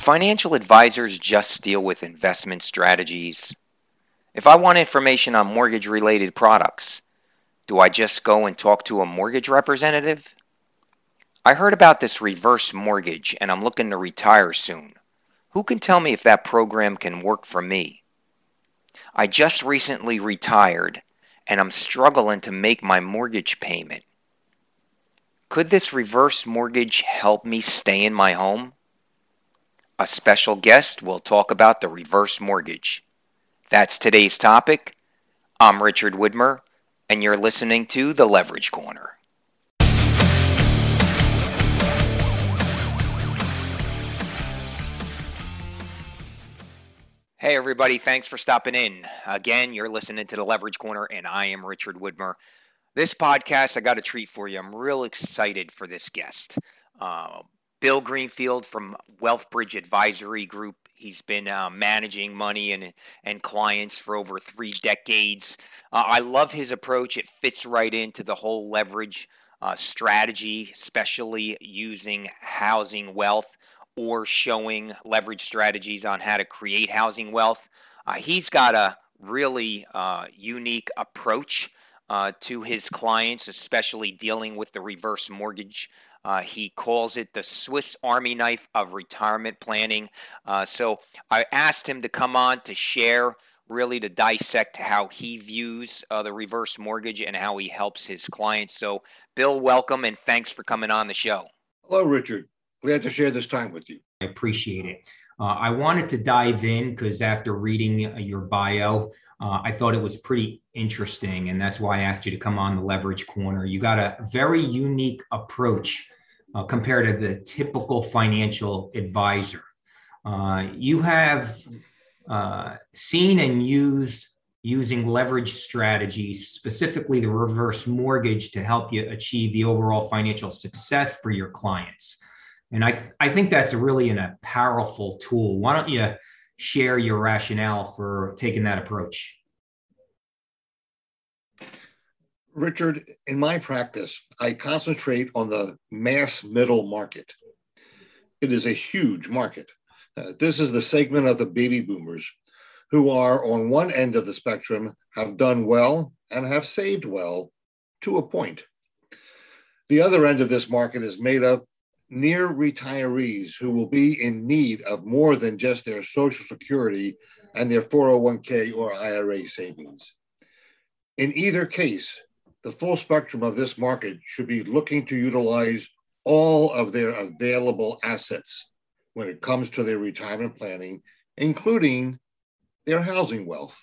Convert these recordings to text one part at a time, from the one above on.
financial advisors just deal with investment strategies? If I want information on mortgage related products, do I just go and talk to a mortgage representative? I heard about this reverse mortgage and I'm looking to retire soon. Who can tell me if that program can work for me? I just recently retired and I'm struggling to make my mortgage payment. Could this reverse mortgage help me stay in my home? A special guest will talk about the reverse mortgage. That's today's topic. I'm Richard Widmer, and you're listening to The Leverage Corner. Hey, everybody, thanks for stopping in. Again, you're listening to The Leverage Corner, and I am Richard Widmer. This podcast, I got a treat for you. I'm real excited for this guest. Uh, Bill Greenfield from Wealthbridge Advisory Group. He's been uh, managing money and and clients for over three decades. Uh, I love his approach. It fits right into the whole leverage uh, strategy, especially using housing wealth or showing leverage strategies on how to create housing wealth. Uh, he's got a really uh, unique approach uh, to his clients, especially dealing with the reverse mortgage uh, he calls it the Swiss Army knife of retirement planning. Uh, so I asked him to come on to share, really to dissect how he views uh, the reverse mortgage and how he helps his clients. So, Bill, welcome and thanks for coming on the show. Hello, Richard. Glad to share this time with you. I appreciate it. Uh, I wanted to dive in because after reading your bio, uh, I thought it was pretty interesting. And that's why I asked you to come on the leverage corner. You got a very unique approach uh, compared to the typical financial advisor. Uh, you have uh, seen and used using leverage strategies, specifically the reverse mortgage, to help you achieve the overall financial success for your clients. And I, th- I think that's really an, a powerful tool. Why don't you share your rationale for taking that approach? Richard, in my practice, I concentrate on the mass middle market. It is a huge market. Uh, this is the segment of the baby boomers who are on one end of the spectrum, have done well and have saved well to a point. The other end of this market is made of near retirees who will be in need of more than just their Social Security and their 401k or IRA savings. In either case, the full spectrum of this market should be looking to utilize all of their available assets when it comes to their retirement planning, including their housing wealth.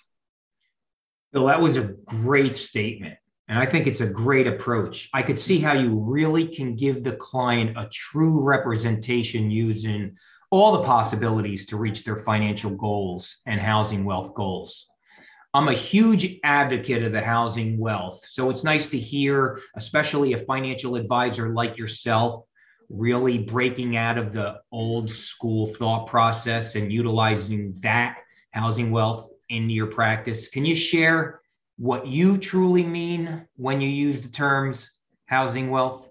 Bill, that was a great statement. And I think it's a great approach. I could see how you really can give the client a true representation using all the possibilities to reach their financial goals and housing wealth goals. I'm a huge advocate of the housing wealth. So it's nice to hear, especially a financial advisor like yourself, really breaking out of the old school thought process and utilizing that housing wealth into your practice. Can you share what you truly mean when you use the terms housing wealth?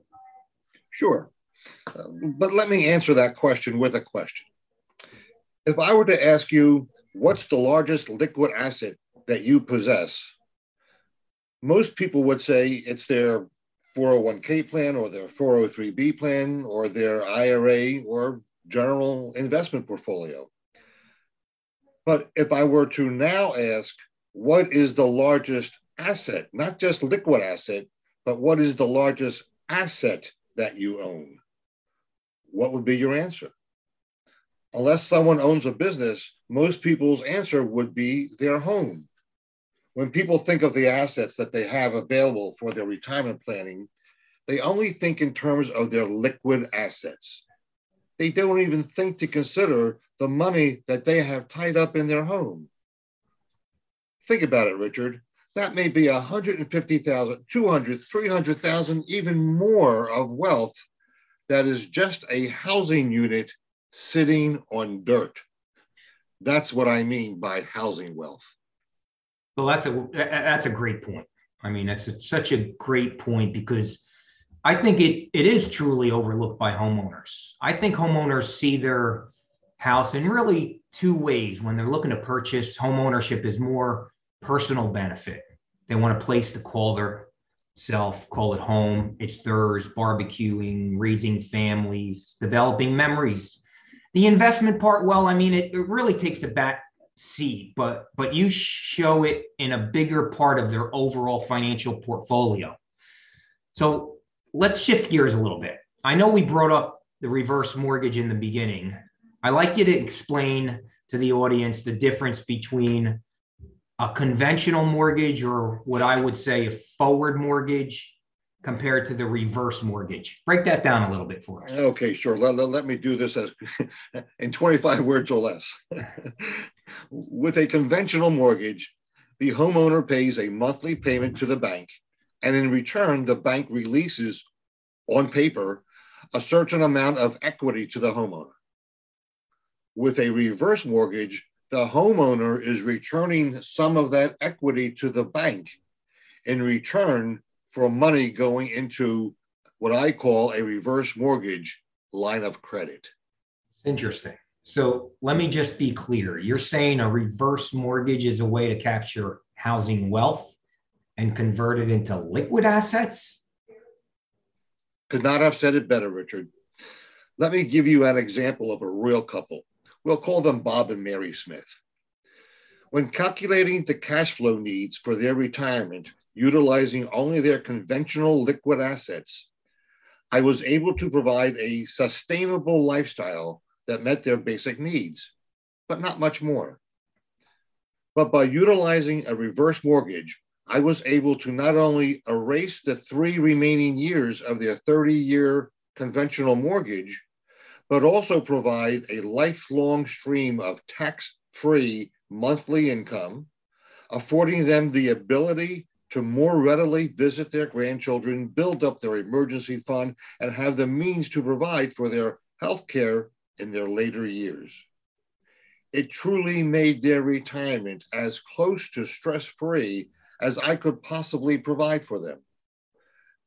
Sure. Uh, but let me answer that question with a question. If I were to ask you, what's the largest liquid asset that you possess, most people would say it's their 401k plan or their 403b plan or their IRA or general investment portfolio. But if I were to now ask, what is the largest asset, not just liquid asset, but what is the largest asset that you own? What would be your answer? Unless someone owns a business, most people's answer would be their home when people think of the assets that they have available for their retirement planning, they only think in terms of their liquid assets. They don't even think to consider the money that they have tied up in their home. Think about it, Richard. That may be 150,000, 200, 300,000, even more of wealth that is just a housing unit sitting on dirt. That's what I mean by housing wealth. Well, that's a that's a great point. I mean, that's a, such a great point because I think it it is truly overlooked by homeowners. I think homeowners see their house in really two ways. When they're looking to purchase, home ownership is more personal benefit. They want a place to call their self, call it home. It's theirs, barbecuing, raising families, developing memories. The investment part, well, I mean, it, it really takes a back seat, but but you show it in a bigger part of their overall financial portfolio. So let's shift gears a little bit. I know we brought up the reverse mortgage in the beginning. I'd like you to explain to the audience the difference between a conventional mortgage or what I would say a forward mortgage compared to the reverse mortgage. Break that down a little bit for us. Okay, sure. Let, let, let me do this as in 25 words or less. With a conventional mortgage, the homeowner pays a monthly payment to the bank, and in return, the bank releases on paper a certain amount of equity to the homeowner. With a reverse mortgage, the homeowner is returning some of that equity to the bank in return for money going into what I call a reverse mortgage line of credit. Interesting. So let me just be clear. You're saying a reverse mortgage is a way to capture housing wealth and convert it into liquid assets? Could not have said it better, Richard. Let me give you an example of a real couple. We'll call them Bob and Mary Smith. When calculating the cash flow needs for their retirement, utilizing only their conventional liquid assets, I was able to provide a sustainable lifestyle that met their basic needs, but not much more. But by utilizing a reverse mortgage, I was able to not only erase the three remaining years of their 30 year conventional mortgage, but also provide a lifelong stream of tax free monthly income, affording them the ability to more readily visit their grandchildren, build up their emergency fund, and have the means to provide for their health care in their later years. It truly made their retirement as close to stress free as I could possibly provide for them.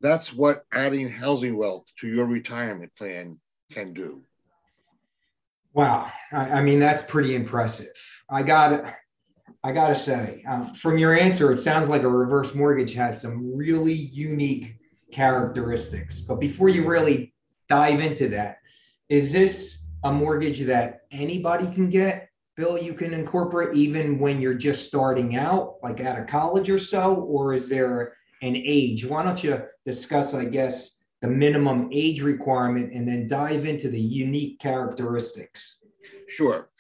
That's what adding housing wealth to your retirement plan can do. Wow, I, I mean that's pretty impressive. I got I got to say, um, from your answer, it sounds like a reverse mortgage has some really unique characteristics. But before you really dive into that, is this a mortgage that anybody can get? Bill, you can incorporate even when you're just starting out, like out of college or so, or is there an age? Why don't you discuss, I guess, the minimum age requirement and then dive into the unique characteristics? Sure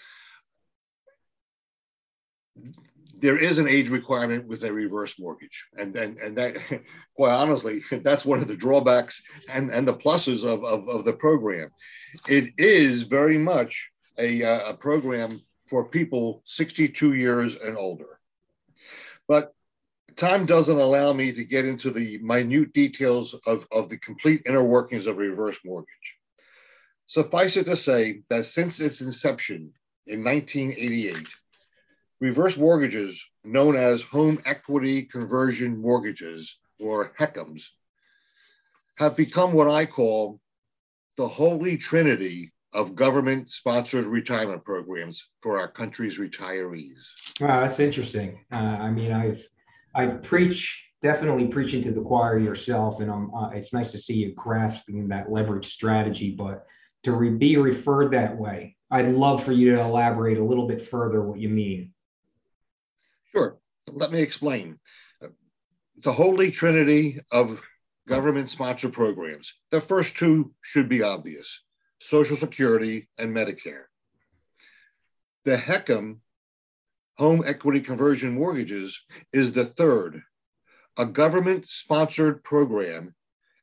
there is an age requirement with a reverse mortgage. And, and, and that, quite honestly, that's one of the drawbacks and, and the pluses of, of, of the program. It is very much a, uh, a program for people 62 years and older. But time doesn't allow me to get into the minute details of, of the complete inner workings of reverse mortgage. Suffice it to say that since its inception in 1988, Reverse mortgages, known as home equity conversion mortgages or HECMs, have become what I call the holy trinity of government sponsored retirement programs for our country's retirees. Wow, that's interesting. Uh, I mean, I've I've preached definitely preaching to the choir yourself, and I'm, uh, it's nice to see you grasping that leverage strategy. But to re- be referred that way, I'd love for you to elaborate a little bit further what you mean. Let me explain. The holy trinity of government sponsored programs. The first two should be obvious Social Security and Medicare. The HECM, Home Equity Conversion Mortgages, is the third, a government sponsored program,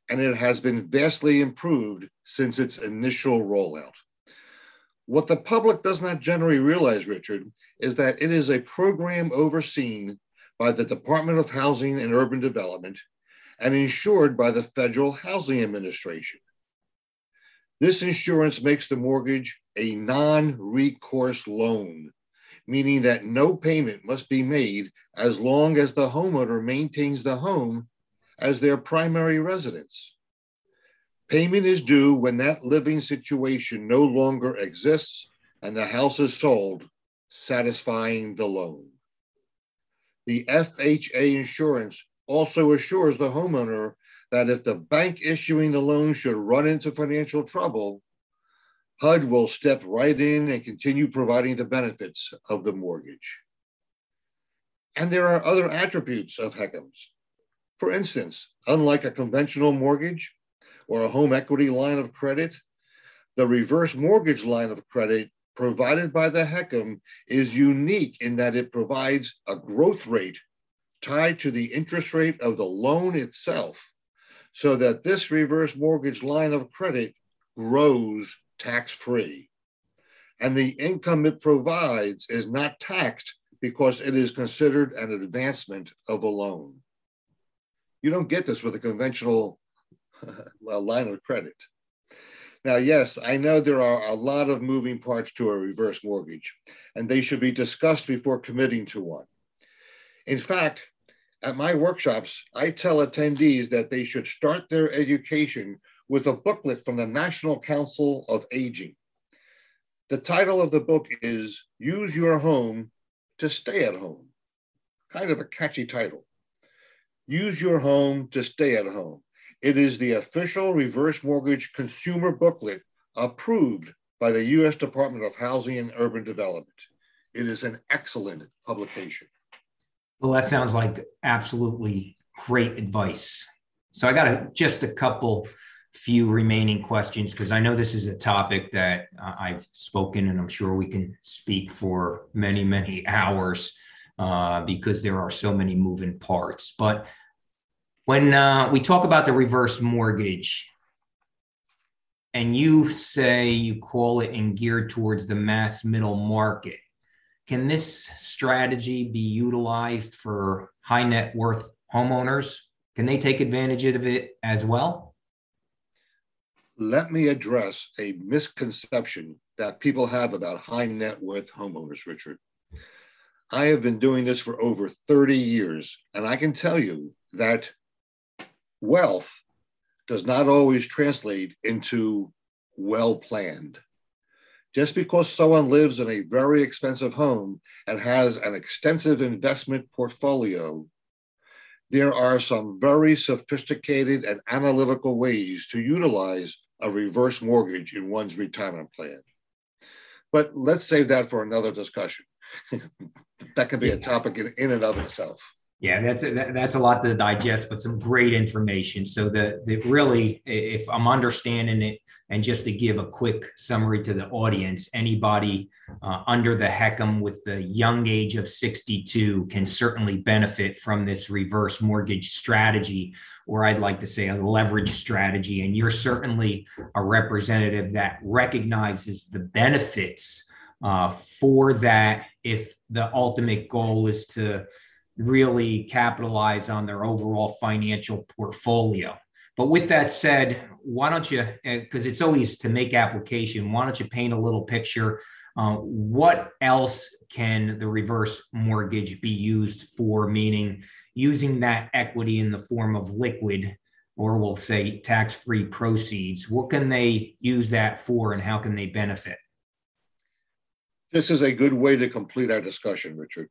and it has been vastly improved since its initial rollout. What the public does not generally realize, Richard, is that it is a program overseen by the Department of Housing and Urban Development and insured by the Federal Housing Administration. This insurance makes the mortgage a non recourse loan, meaning that no payment must be made as long as the homeowner maintains the home as their primary residence. Payment is due when that living situation no longer exists and the house is sold, satisfying the loan. The FHA insurance also assures the homeowner that if the bank issuing the loan should run into financial trouble, HUD will step right in and continue providing the benefits of the mortgage. And there are other attributes of HECMs. For instance, unlike a conventional mortgage or a home equity line of credit, the reverse mortgage line of credit provided by the HECM is unique in that it provides a growth rate tied to the interest rate of the loan itself so that this reverse mortgage line of credit grows tax free. And the income it provides is not taxed because it is considered an advancement of a loan. You don't get this with a conventional line of credit. Now, yes, I know there are a lot of moving parts to a reverse mortgage, and they should be discussed before committing to one. In fact, at my workshops, I tell attendees that they should start their education with a booklet from the National Council of Aging. The title of the book is Use Your Home to Stay at Home. Kind of a catchy title. Use Your Home to Stay at Home. It is the official reverse mortgage consumer booklet approved by the US Department of Housing and Urban Development. It is an excellent publication. Well, that sounds like absolutely great advice. So I got a, just a couple few remaining questions because I know this is a topic that uh, I've spoken and I'm sure we can speak for many, many hours uh, because there are so many moving parts. But when uh, we talk about the reverse mortgage and you say you call it and geared towards the mass middle market, can this strategy be utilized for high net worth homeowners? Can they take advantage of it as well? Let me address a misconception that people have about high net worth homeowners, Richard. I have been doing this for over 30 years, and I can tell you that wealth does not always translate into well planned. Just because someone lives in a very expensive home and has an extensive investment portfolio, there are some very sophisticated and analytical ways to utilize a reverse mortgage in one's retirement plan. But let's save that for another discussion. that can be a topic in, in and of itself. Yeah, that's a, that's a lot to digest, but some great information. So the, really, if I'm understanding it, and just to give a quick summary to the audience, anybody uh, under the HECM with the young age of 62 can certainly benefit from this reverse mortgage strategy, or I'd like to say a leverage strategy. And you're certainly a representative that recognizes the benefits uh, for that if the ultimate goal is to really capitalize on their overall financial portfolio. But with that said, why don't you, because it's always to make application, why don't you paint a little picture? Uh, what else can the reverse mortgage be used for? Meaning using that equity in the form of liquid, or we'll say tax free proceeds. What can they use that for and how can they benefit? This is a good way to complete our discussion, Richard.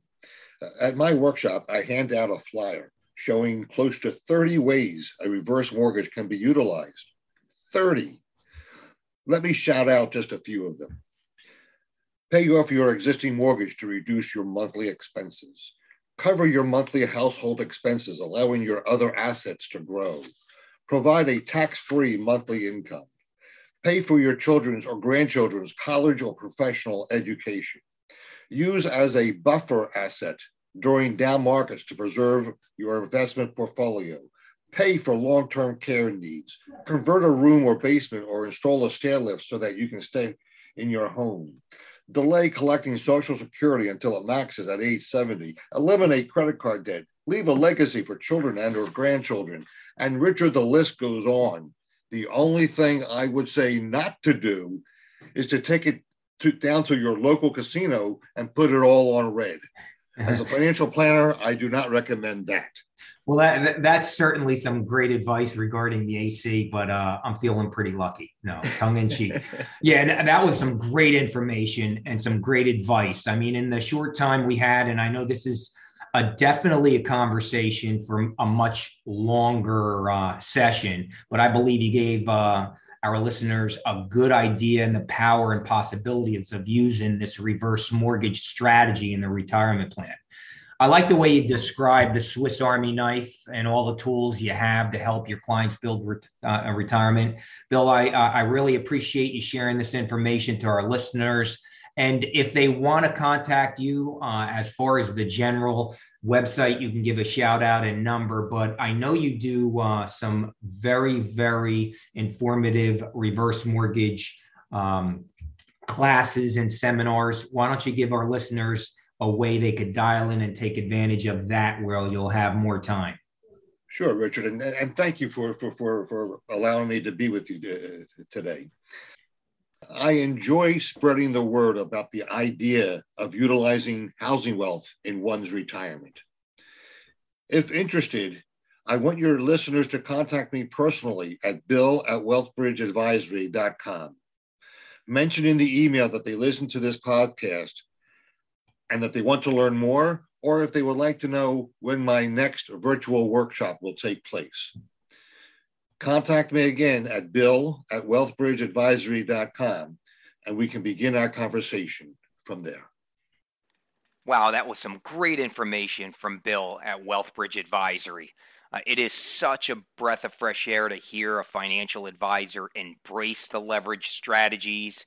At my workshop, I hand out a flyer showing close to 30 ways a reverse mortgage can be utilized. 30. Let me shout out just a few of them. Pay off your existing mortgage to reduce your monthly expenses. Cover your monthly household expenses, allowing your other assets to grow. Provide a tax free monthly income. Pay for your children's or grandchildren's college or professional education use as a buffer asset during down markets to preserve your investment portfolio. Pay for long term care needs. Convert a room or basement or install a stair lift so that you can stay in your home. Delay collecting Social Security until it maxes at age 70. Eliminate credit card debt. Leave a legacy for children and or grandchildren. And Richard, the list goes on. The only thing I would say not to do is to take it to, down to your local casino and put it all on red. As a financial planner, I do not recommend that. Well, that, that's certainly some great advice regarding the AC, but uh, I'm feeling pretty lucky. No, tongue in cheek. yeah, that was some great information and some great advice. I mean, in the short time we had, and I know this is a definitely a conversation for a much longer uh, session, but I believe you gave uh, our listeners a good idea and the power and possibilities of using this reverse mortgage strategy in the retirement plan. I like the way you describe the Swiss Army knife and all the tools you have to help your clients build ret- uh, a retirement. Bill, I, I really appreciate you sharing this information to our listeners. And if they want to contact you uh, as far as the general website, you can give a shout out and number. But I know you do uh, some very, very informative reverse mortgage um, classes and seminars. Why don't you give our listeners a way they could dial in and take advantage of that where you'll have more time? Sure, Richard, and, and thank you for, for, for, for allowing me to be with you uh, today. I enjoy spreading the word about the idea of utilizing housing wealth in one's retirement. If interested, I want your listeners to contact me personally at bill at wealthbridgeadvisory.com. Mention in the email that they listen to this podcast and that they want to learn more, or if they would like to know when my next virtual workshop will take place. Contact me again at bill at wealthbridgeadvisory.com and we can begin our conversation from there. Wow, that was some great information from Bill at Wealthbridge Advisory. Uh, it is such a breath of fresh air to hear a financial advisor embrace the leverage strategies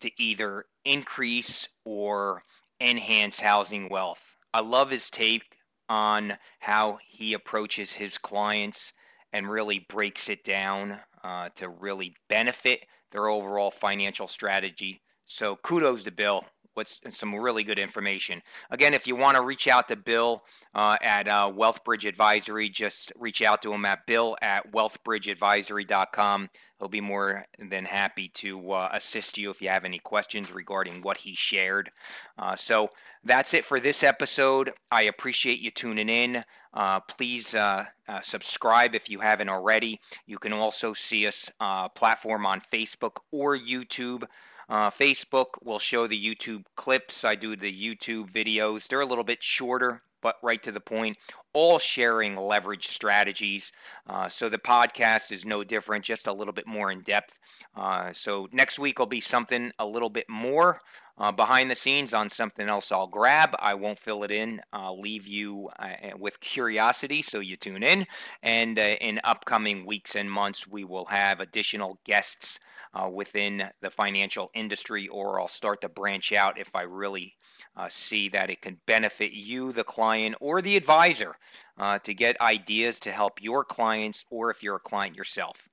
to either increase or enhance housing wealth. I love his take on how he approaches his clients and really breaks it down uh, to really benefit their overall financial strategy. So kudos to Bill. What's some really good information. Again, if you want to reach out to Bill uh, at uh, Wealthbridge Advisory, just reach out to him at bill at wealthbridgeadvisory.com. He'll be more than happy to uh, assist you if you have any questions regarding what he shared. Uh, so that's it for this episode. I appreciate you tuning in. Uh, please uh, subscribe if you haven't already. You can also see us platform on Facebook or YouTube. Facebook will show the YouTube clips. I do the YouTube videos. They're a little bit shorter but right to the point, all sharing leverage strategies. Uh, so the podcast is no different, just a little bit more in depth. Uh, so next week will be something a little bit more uh, behind the scenes on something else I'll grab. I won't fill it in. I'll leave you uh, with curiosity, so you tune in. And uh, in upcoming weeks and months, we will have additional guests uh, within the financial industry, or I'll start to branch out if I really uh, see that it can benefit you, the client, or the advisor uh, to get ideas to help your clients, or if you're a client yourself.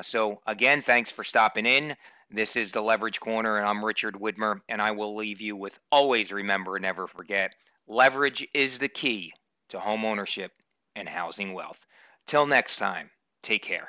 So, again, thanks for stopping in. This is the Leverage Corner, and I'm Richard Widmer, and I will leave you with always remember and never forget leverage is the key to home ownership and housing wealth. Till next time, take care.